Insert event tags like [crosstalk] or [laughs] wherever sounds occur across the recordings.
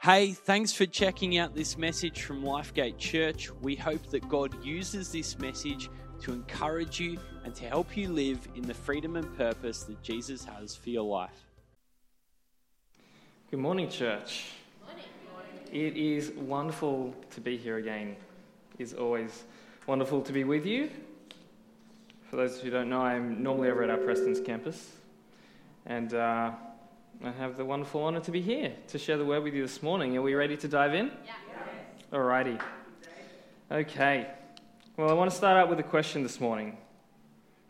Hey, thanks for checking out this message from Lifegate Church. We hope that God uses this message to encourage you and to help you live in the freedom and purpose that Jesus has for your life. Good morning, church. It is wonderful to be here again. It is always wonderful to be with you. For those who don't know, I'm normally over at our Preston's campus, and uh, I have the wonderful honour to be here to share the word with you this morning. Are we ready to dive in? Yeah. Alrighty. Okay. Well, I want to start out with a question this morning.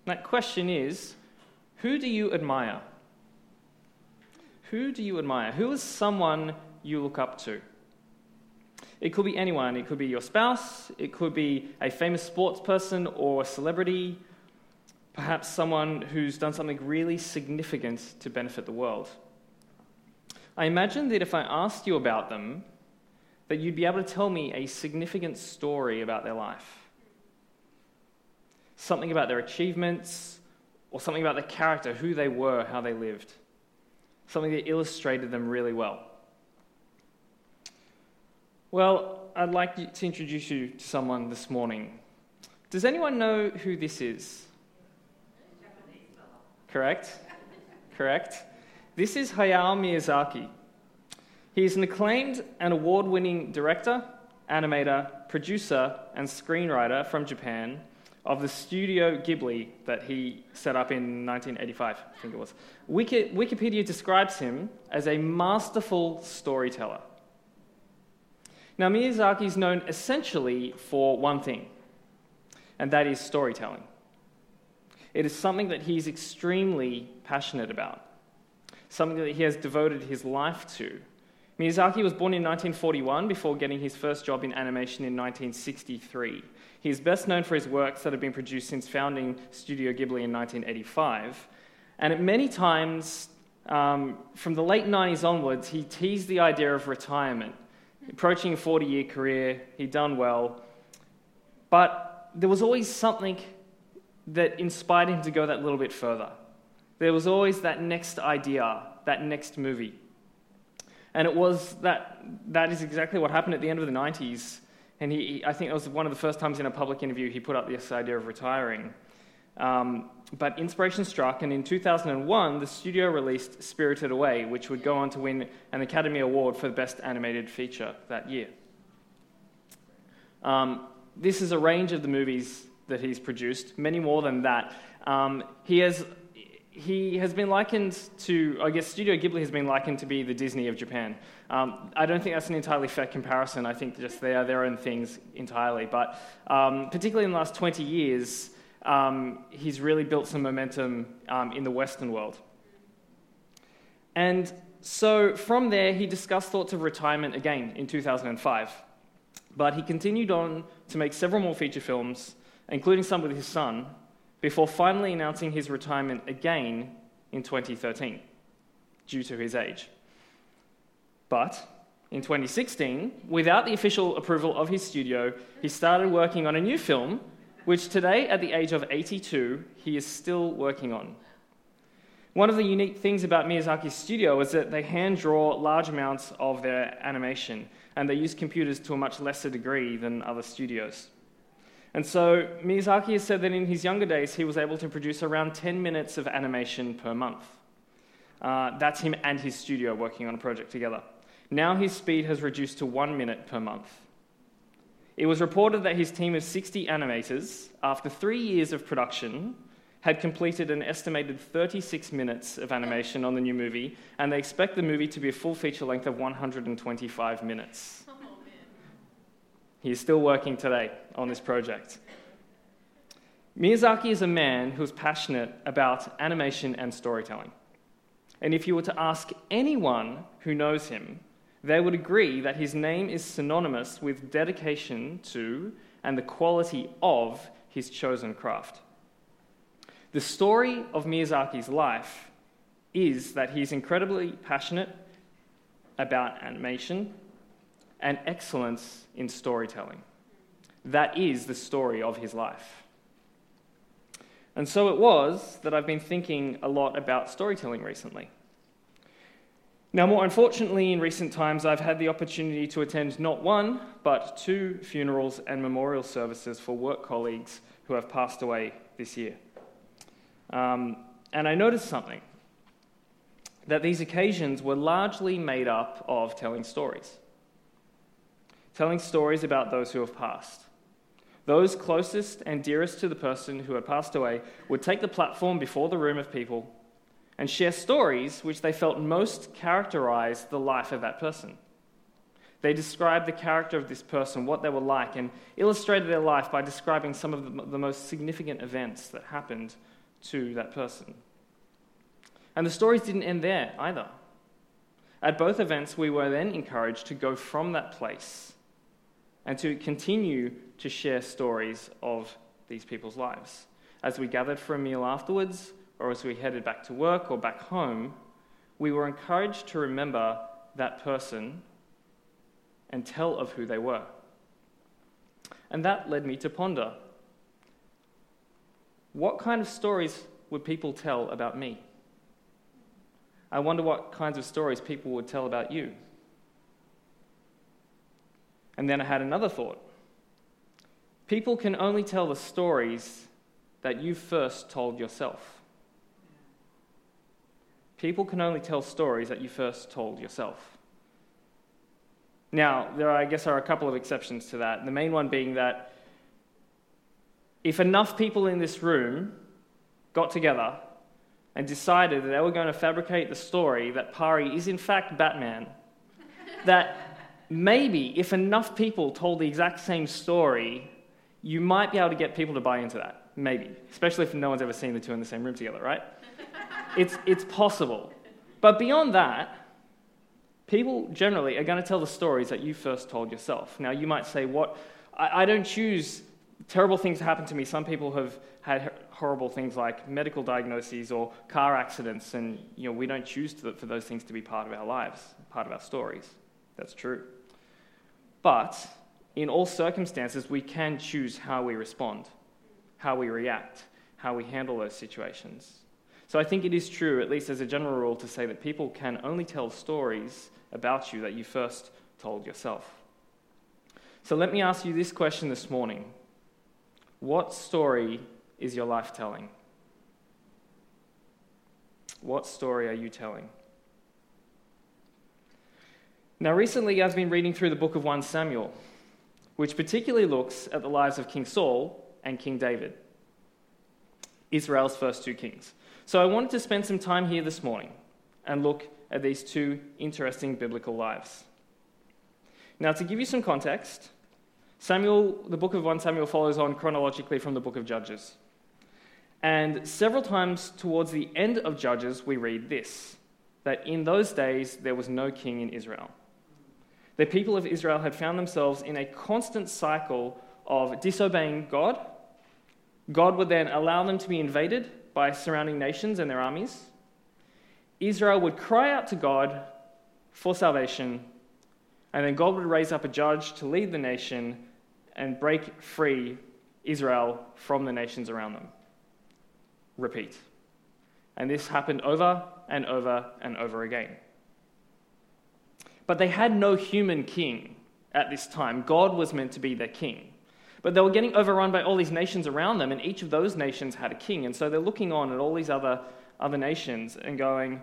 That question is Who do you admire? Who do you admire? Who is someone you look up to? It could be anyone. It could be your spouse, it could be a famous sports person or a celebrity, perhaps someone who's done something really significant to benefit the world. I imagine that if I asked you about them, that you'd be able to tell me a significant story about their life. Something about their achievements, or something about their character, who they were, how they lived. Something that illustrated them really well. Well, I'd like to introduce you to someone this morning. Does anyone know who this is? Correct? Correct? This is Hayao Miyazaki. He is an acclaimed and award winning director, animator, producer, and screenwriter from Japan of the Studio Ghibli that he set up in 1985, I think it was. Wiki- Wikipedia describes him as a masterful storyteller. Now, Miyazaki is known essentially for one thing, and that is storytelling. It is something that he's extremely passionate about something that he has devoted his life to. Miyazaki was born in 1941 before getting his first job in animation in 1963. He is best known for his works that have been produced since founding Studio Ghibli in 1985. And at many times, um, from the late 90s onwards, he teased the idea of retirement. Approaching a 40 year career, he'd done well. But there was always something that inspired him to go that little bit further. There was always that next idea, that next movie. And it was that, that is exactly what happened at the end of the 90s. And he, I think it was one of the first times in a public interview he put up this idea of retiring. Um, but inspiration struck, and in 2001, the studio released Spirited Away, which would go on to win an Academy Award for the Best Animated Feature that year. Um, this is a range of the movies that he's produced, many more than that. Um, he has he has been likened to, I guess, Studio Ghibli has been likened to be the Disney of Japan. Um, I don't think that's an entirely fair comparison. I think just they are their own things entirely. But um, particularly in the last 20 years, um, he's really built some momentum um, in the Western world. And so from there, he discussed thoughts of retirement again in 2005. But he continued on to make several more feature films, including some with his son, before finally announcing his retirement again in 2013 due to his age. But in 2016, without the official approval of his studio, he started working on a new film, which today, at the age of 82, he is still working on. One of the unique things about Miyazaki's studio is that they hand draw large amounts of their animation, and they use computers to a much lesser degree than other studios. And so Miyazaki has said that in his younger days, he was able to produce around 10 minutes of animation per month. Uh, that's him and his studio working on a project together. Now his speed has reduced to one minute per month. It was reported that his team of 60 animators, after three years of production, had completed an estimated 36 minutes of animation on the new movie, and they expect the movie to be a full feature length of 125 minutes. He is still working today on this project. Miyazaki is a man who's passionate about animation and storytelling. And if you were to ask anyone who knows him, they would agree that his name is synonymous with dedication to and the quality of his chosen craft. The story of Miyazaki's life is that he's incredibly passionate about animation and excellence in storytelling. That is the story of his life. And so it was that I've been thinking a lot about storytelling recently. Now, more unfortunately, in recent times, I've had the opportunity to attend not one, but two funerals and memorial services for work colleagues who have passed away this year. Um, and I noticed something that these occasions were largely made up of telling stories. Telling stories about those who have passed. Those closest and dearest to the person who had passed away would take the platform before the room of people and share stories which they felt most characterized the life of that person. They described the character of this person, what they were like, and illustrated their life by describing some of the, most significant events that happened to that person. And the stories didn't end there either. At both events, we were then encouraged to go from that place and to continue to share stories of these people's lives. As we gathered for a meal afterwards, or as we headed back to work or back home, we were encouraged to remember that person and tell of who they were. And that led me to ponder what kind of stories would people tell about me? I wonder what kinds of stories people would tell about you. And then I had another thought. People can only tell the stories that you first told yourself. People can only tell stories that you first told yourself. Now, there are, I guess, are a couple of exceptions to that. The main one being that if enough people in this room got together and decided that they were going to fabricate the story that Pari is in fact Batman, [laughs] that maybe if enough people told the exact same story, you might be able to get people to buy into that. Maybe. Especially if no one's ever seen the two in the same room together, right? [laughs] it's, it's possible. But beyond that, people generally are going to tell the stories that you first told yourself. Now, you might say, What? I, I don't choose terrible things to happen to me. Some people have had horrible things like medical diagnoses or car accidents, and you know, we don't choose to, for those things to be part of our lives, part of our stories. That's true. But in all circumstances, we can choose how we respond, how we react, how we handle those situations. So I think it is true, at least as a general rule, to say that people can only tell stories about you that you first told yourself. So let me ask you this question this morning What story is your life telling? What story are you telling? Now, recently I've been reading through the book of 1 Samuel, which particularly looks at the lives of King Saul and King David, Israel's first two kings. So I wanted to spend some time here this morning and look at these two interesting biblical lives. Now, to give you some context, Samuel, the book of 1 Samuel follows on chronologically from the book of Judges. And several times towards the end of Judges, we read this that in those days there was no king in Israel. The people of Israel had found themselves in a constant cycle of disobeying God. God would then allow them to be invaded by surrounding nations and their armies. Israel would cry out to God for salvation, and then God would raise up a judge to lead the nation and break free Israel from the nations around them repeat. And this happened over and over and over again. But they had no human king at this time. God was meant to be their king. But they were getting overrun by all these nations around them, and each of those nations had a king. And so they're looking on at all these other, other nations and going,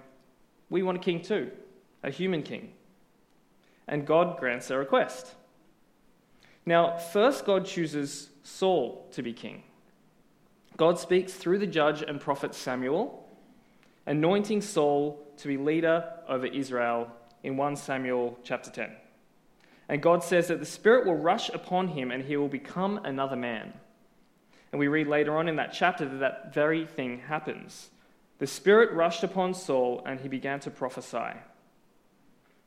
We want a king too, a human king. And God grants their request. Now, first, God chooses Saul to be king. God speaks through the judge and prophet Samuel, anointing Saul to be leader over Israel in 1 Samuel chapter 10. And God says that the Spirit will rush upon him and he will become another man. And we read later on in that chapter that that very thing happens. The Spirit rushed upon Saul and he began to prophesy.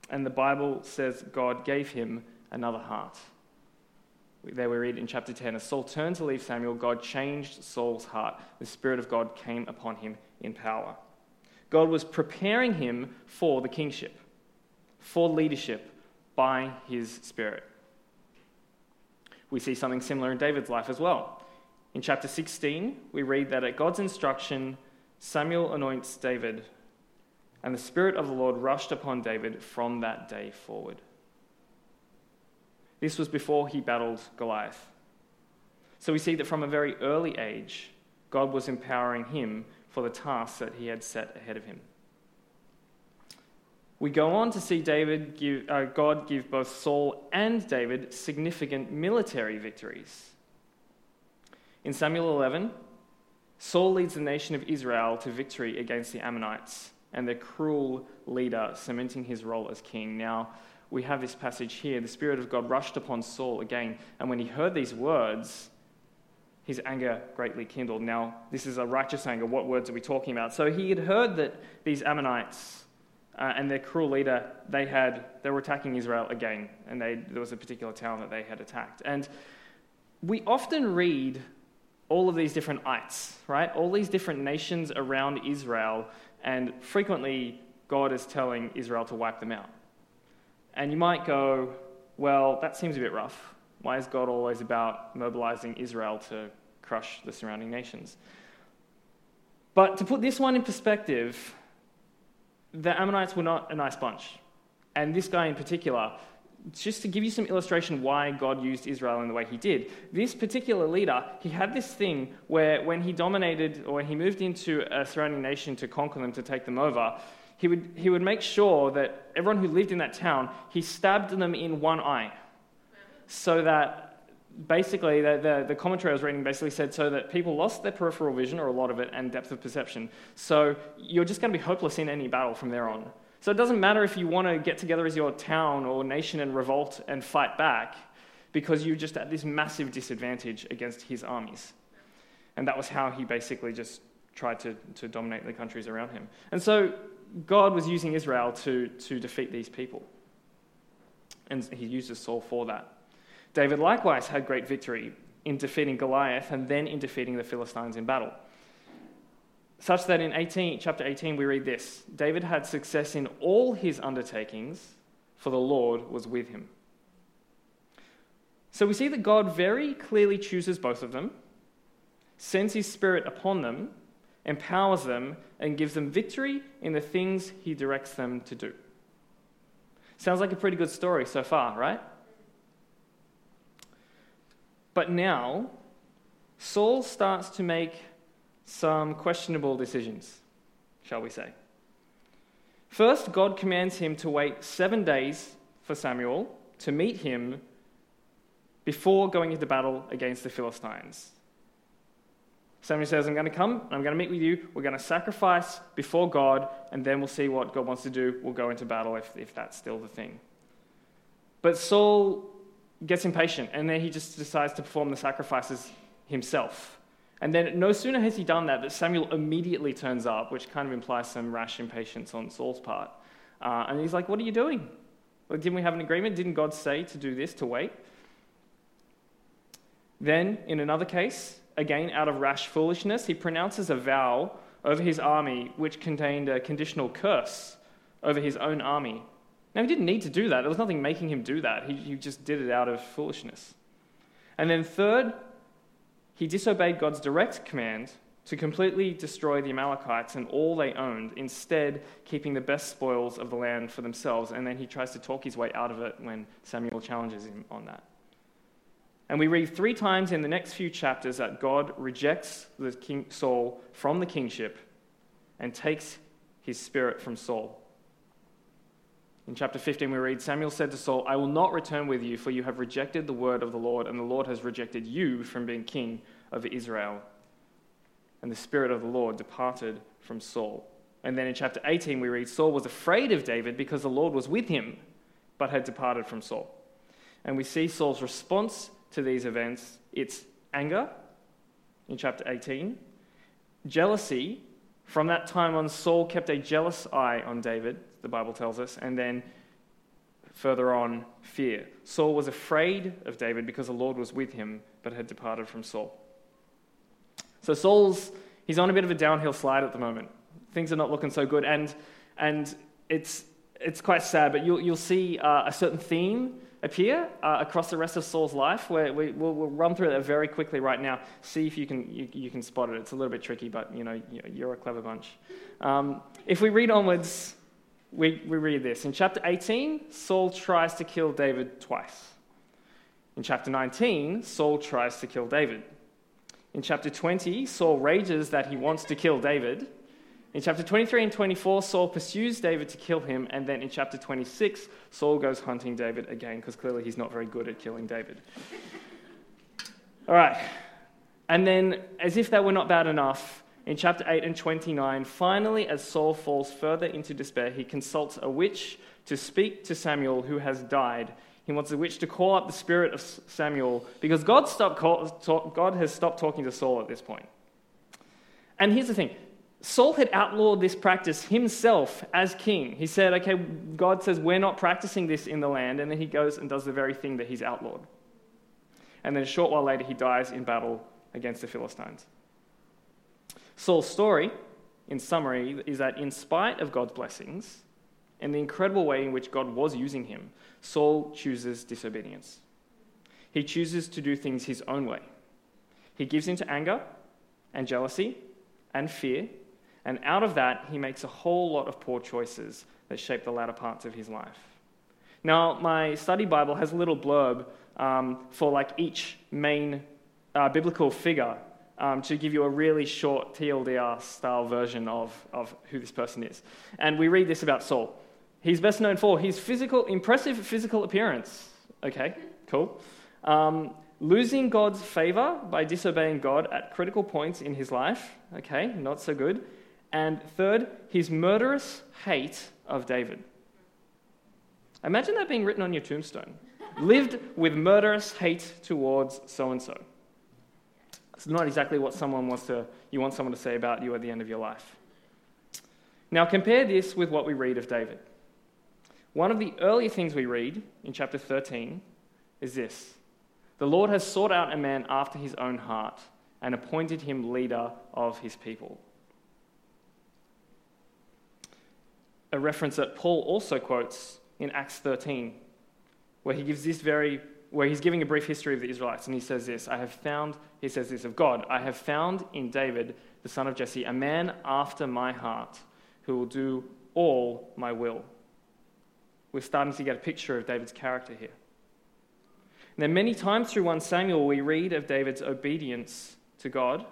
And the Bible says God gave him another heart. There we read in chapter 10 as Saul turned to leave Samuel, God changed Saul's heart. The Spirit of God came upon him in power. God was preparing him for the kingship, for leadership by his Spirit. We see something similar in David's life as well. In chapter 16, we read that at God's instruction, Samuel anoints David And the Spirit of the Lord rushed upon David from that day forward. This was before he battled Goliath. So we see that from a very early age, God was empowering him for the tasks that he had set ahead of him. We go on to see David give, uh, God give both Saul and David significant military victories. In Samuel 11, Saul leads the nation of Israel to victory against the Ammonites and their cruel leader, cementing his role as king. Now, we have this passage here. The Spirit of God rushed upon Saul again, and when he heard these words, his anger greatly kindled. Now, this is a righteous anger. What words are we talking about? So he had heard that these Ammonites uh, and their cruel leader, they, had, they were attacking Israel again, and they, there was a particular town that they had attacked. And we often read all of these different ites, right? All these different nations around Israel, and frequently God is telling Israel to wipe them out. And you might go, well, that seems a bit rough. Why is God always about mobilizing Israel to crush the surrounding nations? But to put this one in perspective, the Ammonites were not a nice bunch. And this guy in particular, just to give you some illustration why God used Israel in the way he did, this particular leader, he had this thing where when he dominated or when he moved into a surrounding nation to conquer them, to take them over, he would, he would make sure that everyone who lived in that town, he stabbed them in one eye so that basically the, the, the, commentary I was reading basically said so that people lost their peripheral vision, or a lot of it, and depth of perception. So you're just going to be hopeless in any battle from there on. So it doesn't matter if you want to get together as your town or nation and revolt and fight back, because you're just at this massive disadvantage against his armies. And that was how he basically just tried to, to dominate the countries around him. And so God was using Israel to, to defeat these people. And he uses Saul for that. David likewise had great victory in defeating Goliath and then in defeating the Philistines in battle. Such that in 18, chapter 18, we read this David had success in all his undertakings, for the Lord was with him. So we see that God very clearly chooses both of them, sends his spirit upon them, empowers them, and gives them victory in the things he directs them to do. Sounds like a pretty good story so far, right? But now, Saul starts to make some questionable decisions, shall we say. First, God commands him to wait seven days for Samuel to meet him before going into battle against the Philistines. Samuel says, I'm going to come, I'm going to meet with you, we're going to sacrifice before God, and then we'll see what God wants to do. We'll go into battle if, if that's still the thing. But Saul gets impatient and then he just decides to perform the sacrifices himself. And then no sooner has he done that, that Samuel immediately turns up, which kind of implies some rash impatience on Saul's part. Uh, and he's like, What are you doing? Didn't we have an agreement? Didn't God say to do this, to wait? Then, in another case, again out of rash foolishness, he pronounces a vow over his army which contained a conditional curse over his own army now, he didn't need to do that. There was nothing making him do that. He, he just did it out of foolishness. And then, third, he disobeyed God's direct command to completely destroy the Amalekites and all they owned, instead, keeping the best spoils of the land for themselves. And then he tries to talk his way out of it when Samuel challenges him on that. And we read three times in the next few chapters that God rejects the king Saul from the kingship and takes his spirit from Saul. In chapter 15, we read Samuel said to Saul, I will not return with you, for you have rejected the word of the Lord, and the Lord has rejected you from being king over Israel. And the Spirit of the Lord departed from Saul. And then in chapter 18, we read Saul was afraid of David because the Lord was with him, but had departed from Saul. And we see Saul's response to these events it's anger in chapter 18, jealousy. From that time on, Saul kept a jealous eye on David the Bible tells us, and then further on, fear. Saul was afraid of David because the Lord was with him, but had departed from Saul. So Saul's he's on a bit of a downhill slide at the moment. Things are not looking so good, and and it's it's quite sad. But you'll you'll see uh, a certain theme appear uh, across the rest of Saul's life. Where we, will we'll run through that very quickly right now. See if you can you, you, can spot it. It's a little bit tricky, but you know you're a clever bunch. Um, if we read onwards, we, we read this. In chapter 18, Saul tries to kill David twice. In chapter 19, Saul tries to kill David. In chapter 20, Saul rages that he wants to kill David. In chapter 23 and 24, Saul pursues David to kill him, and then in chapter 26, Saul goes hunting David again because clearly he's not very good at killing David. All right. And then, as if that were not bad enough, in chapter 8 and 29, finally, as Saul falls further into despair, he consults a witch to speak to Samuel, who has died. He wants the witch to call up the spirit of Samuel because God, stopped God has stopped talking to Saul at this point. And here's the thing Saul had outlawed this practice himself as king. He said, okay, God says we're not practicing this in the land, and then he goes and does the very thing that he's outlawed. And then a short while later, he dies in battle against the Philistines. Saul's story, in summary, is that in spite of God's blessings and the incredible way in which God was using him, Saul chooses disobedience. He chooses to do things his own way. He gives in to anger and jealousy and fear, and out of that, he makes a whole lot of poor choices that shape the latter parts of his life. Now, my study Bible has a little blurb um, for like each main uh, biblical figure um, to give you a really short TLDR style version of, of who this person is. And we read this about Saul. He's best known for his physical, impressive physical appearance. Okay, cool. Um, losing God's favor by disobeying God at critical points in his life. Okay, not so good. And third, his murderous hate of David. Imagine that being written on your tombstone. Lived with murderous hate towards so and so. It's not exactly what someone wants to, you want someone to say about you at the end of your life. Now, compare this with what we read of David. One of the earlier things we read in chapter 13 is this The Lord has sought out a man after his own heart and appointed him leader of his people. A reference that Paul also quotes in Acts 13, where he gives this very where he's giving a brief history of the Israelites, and he says this I have found, he says this of God, I have found in David, the son of Jesse, a man after my heart who will do all my will. We're starting to get a picture of David's character here. Now, many times through 1 Samuel, we read of David's obedience to God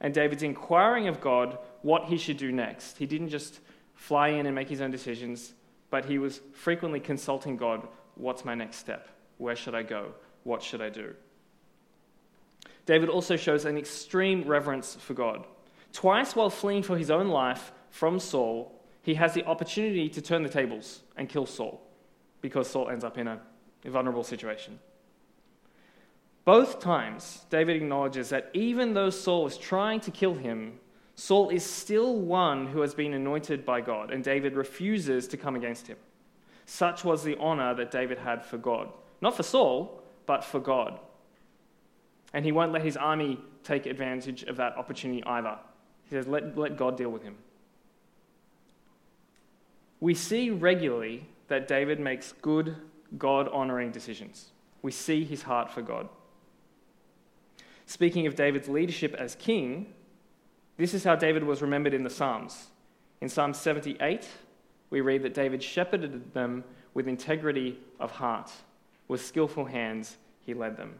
and David's inquiring of God what he should do next. He didn't just fly in and make his own decisions, but he was frequently consulting God what's my next step? Where should I go? What should I do? David also shows an extreme reverence for God. Twice while fleeing for his own life from Saul, he has the opportunity to turn the tables and kill Saul because Saul ends up in a vulnerable situation. Both times, David acknowledges that even though Saul is trying to kill him, Saul is still one who has been anointed by God, and David refuses to come against him. Such was the honor that David had for God. Not for Saul, but for God. And he won't let his army take advantage of that opportunity either. He says, let, let God deal with him. We see regularly that David makes good, God honoring decisions. We see his heart for God. Speaking of David's leadership as king, this is how David was remembered in the Psalms. In Psalm 78, we read that David shepherded them with integrity of heart. With skillful hands, he led them.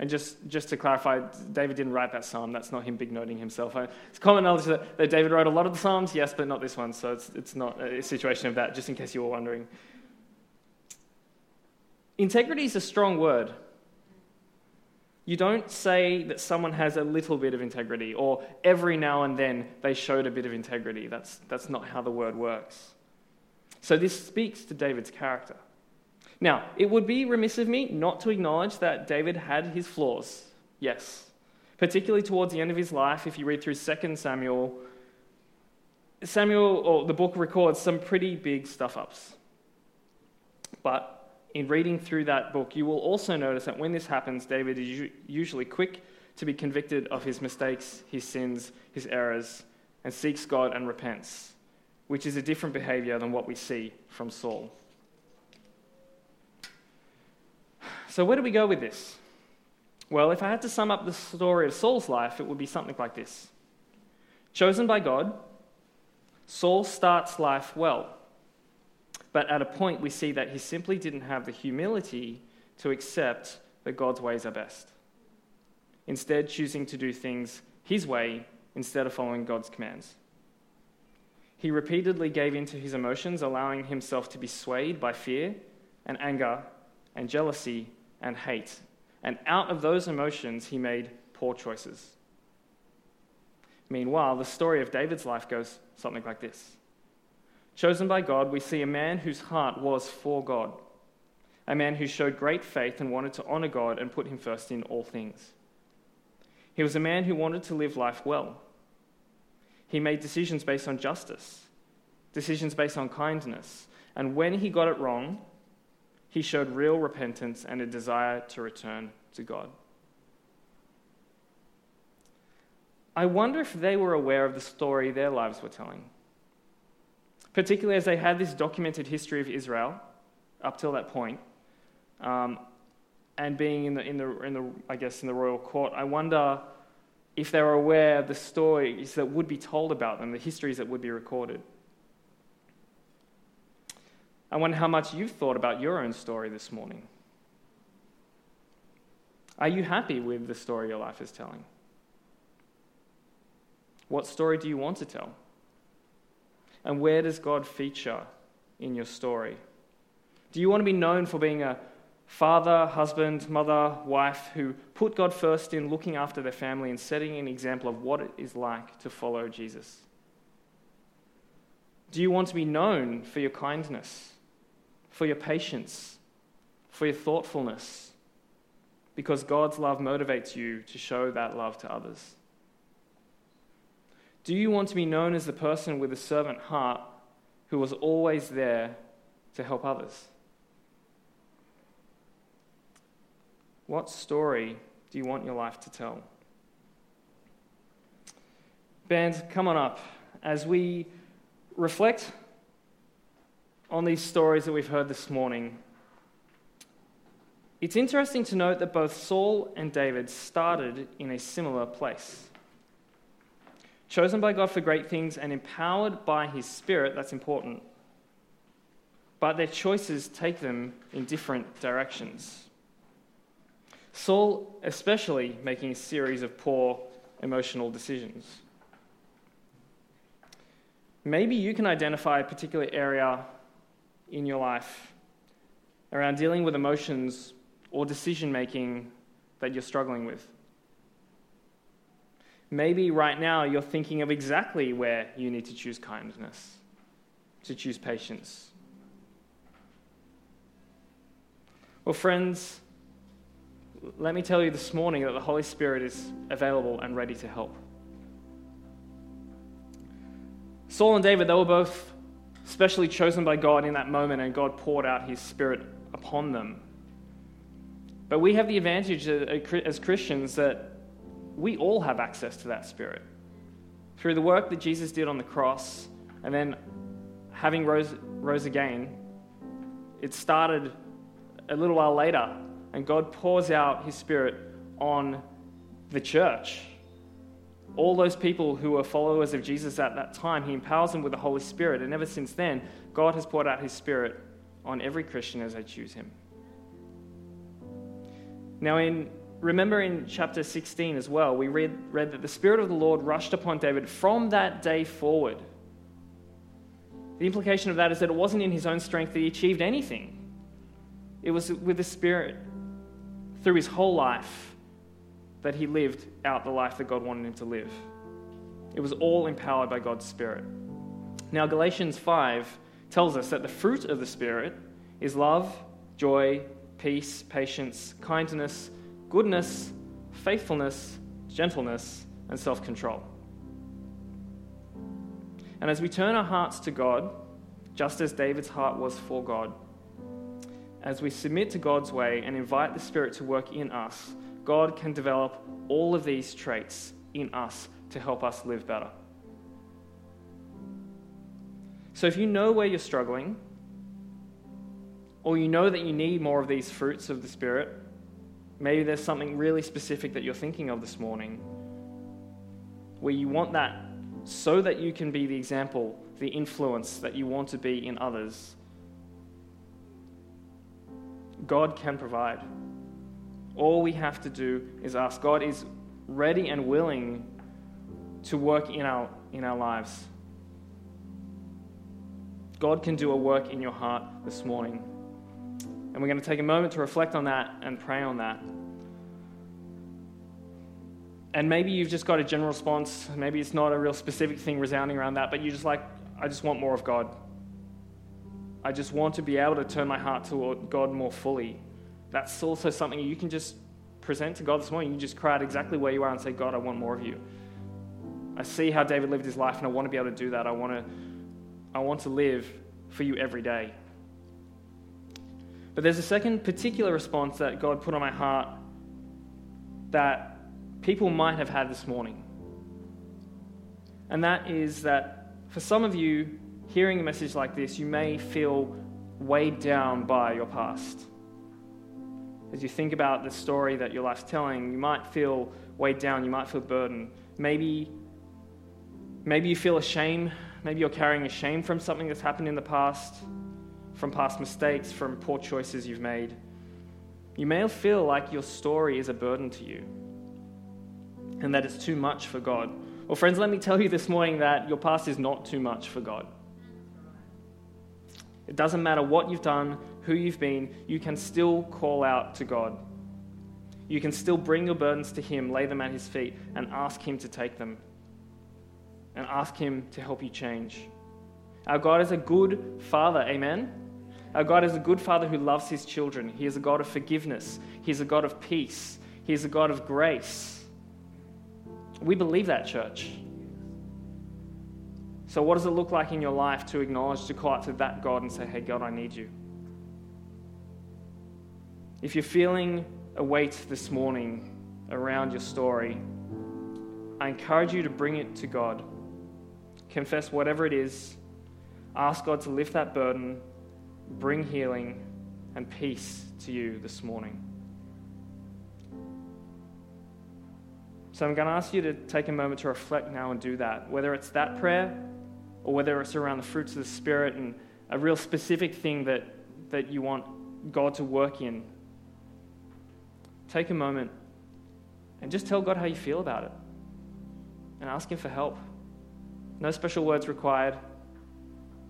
And just, just to clarify, David didn't write that psalm. That's not him big noting himself. Uh, it's common knowledge that, that David wrote a lot of the psalms, yes, but not this one. So it's, it's not a situation of that, just in case you were wondering. Integrity is a strong word. You don't say that someone has a little bit of integrity or every now and then they showed a bit of integrity. That's, that's not how the word works. So this speaks to David's character. Now, it would be remiss of me not to acknowledge that David had his flaws. Yes. Particularly towards the end of his life, if you read through 2 Samuel, Samuel, or the book records some pretty big stuff ups. But in reading through that book, you will also notice that when this happens, David is usually quick to be convicted of his mistakes, his sins, his errors, and seeks God and repents, which is a different behavior than what we see from Saul. So, where do we go with this? Well, if I had to sum up the story of Saul's life, it would be something like this Chosen by God, Saul starts life well, but at a point we see that he simply didn't have the humility to accept that God's ways are best. Instead, choosing to do things his way instead of following God's commands. He repeatedly gave in to his emotions, allowing himself to be swayed by fear and anger and jealousy and hate. And out of those emotions, he made poor choices. Meanwhile, the story of David's life goes something like this Chosen by God, we see a man whose heart was for God, a man who showed great faith and wanted to honor God and put him first in all things. He was a man who wanted to live life well. He made decisions based on justice, decisions based on kindness, and when he got it wrong, he showed real repentance and a desire to return to God. I wonder if they were aware of the story their lives were telling. Particularly as they had this documented history of Israel up till that point, um, and being in the, in, the, in the, I guess, in the royal court, I wonder if they were aware of the stories that would be told about them, the histories that would be recorded. I wonder how much you've thought about your own story this morning. Are you happy with the story your life is telling? What story do you want to tell? And where does God feature in your story? Do you want to be known for being a father, husband, mother, wife who put God first in looking after their family and setting an example of what it is like to follow Jesus? Do you want to be known for your kindness, for your patience, for your thoughtfulness? Because God's love motivates you to show that love to others. Do you want to be known as the person with a servant heart who was always there to help others? What story do you want your life to tell? Band, come on up as we reflect on these stories that we've heard this morning. It's interesting to note that both Saul and David started in a similar place chosen by God for great things and empowered by His Spirit, that's important. But their choices take them in different directions. Saul, especially, making a series of poor emotional decisions. Maybe you can identify a particular area in your life around dealing with emotions or decision making that you're struggling with. Maybe right now you're thinking of exactly where you need to choose kindness, to choose patience. Well, friends, let me tell you this morning that the Holy Spirit is available and ready to help. Saul and David, they were both specially chosen by God in that moment, and God poured out his Spirit upon them. But we have the advantage as Christians that we all have access to that Spirit. Through the work that Jesus did on the cross, and then having rose, rose again, it started a little while later, and God pours out His Spirit on the church. All those people who were followers of Jesus at that time, He empowers them with the Holy Spirit, and ever since then, God has poured out His Spirit on every Christian as they choose Him. Now, in remember in chapter 16 as well, we read, read that the Spirit of the Lord rushed upon David from that day forward. The implication of that is that it wasn't in his own strength that he achieved anything, it was with the Spirit through his whole life that he lived out the life that God wanted him to live. It was all empowered by God's Spirit. Now, Galatians 5 tells us that the fruit of the Spirit is love, joy, peace, patience, kindness goodness, faithfulness, gentleness, and self control. And as we turn our hearts to God, just as David's heart was for God, as we submit to God's way and invite the Spirit to work in us, God can develop all of these traits in us to help us live better. So if you know where you're struggling, or you know that you need more of these fruits of the Spirit, Maybe there's something really specific that you're thinking of this morning where you want that so that you can be the example the influence that you want to be in others, God can provide. All we have to do is ask. God is ready and willing to work in our, in our lives. God can do a work in your heart this morning. And we're going to take a moment to reflect on that and pray on that. And maybe you've just got a general response. Maybe it's not a real specific thing resounding around that, but you're just like, I just want more of God. I just want to be able to turn my heart toward God more fully. That's also something you can just present to God this morning. You just cry out exactly where you are and say, God, I want more of you. I see how David lived his life, and I want to be able to do that. I want to, I want to live for you every day. But there's a second particular response that God put on my heart that people might have had this morning. And that is that for some of you, hearing a message like this, you may feel weighed down by your past. As you think about the story that your life's telling, you might feel weighed down, you might feel burdened. Maybe, maybe you feel ashamed. Maybe you're carrying a shame from something that's happened in the past, from past mistakes, from poor choices you've made. You may feel like your story is a burden to you and that it's too much for God. Well, friends, let me tell you this morning that your past is not too much for God. It doesn't matter what you've done, who you've been, you can still call out to God. You can still bring your burdens to Him, lay them at His feet, and ask Him to take them. And ask Him to help you change. Our God is a good Father, amen? Our God is a good Father who loves His children. He is a God of forgiveness, He is a God of peace, He is a God of grace. We believe that, church. So, what does it look like in your life to acknowledge, to call out to that God and say, Hey, God, I need you? If you're feeling a weight this morning around your story, I encourage you to bring it to God. Confess whatever it is. Ask God to lift that burden, bring healing and peace to you this morning. So I'm going to ask you to take a moment to reflect now and do that, whether it's that prayer or whether it's around the fruits of the Spirit and a real specific thing that, that you want God to work in. Take a moment and just tell God how you feel about it and ask Him for help. No special words required.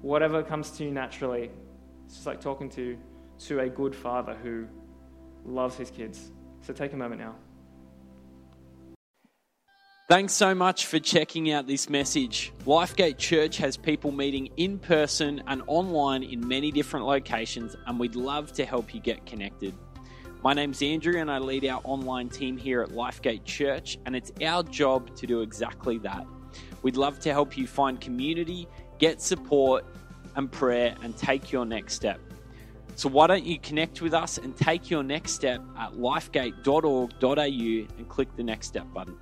Whatever comes to you naturally. It's just like talking to, to a good father who loves his kids. So take a moment now. Thanks so much for checking out this message. Lifegate Church has people meeting in person and online in many different locations, and we'd love to help you get connected. My name's Andrew, and I lead our online team here at Lifegate Church, and it's our job to do exactly that. We'd love to help you find community, get support and prayer, and take your next step. So, why don't you connect with us and take your next step at lifegate.org.au and click the next step button?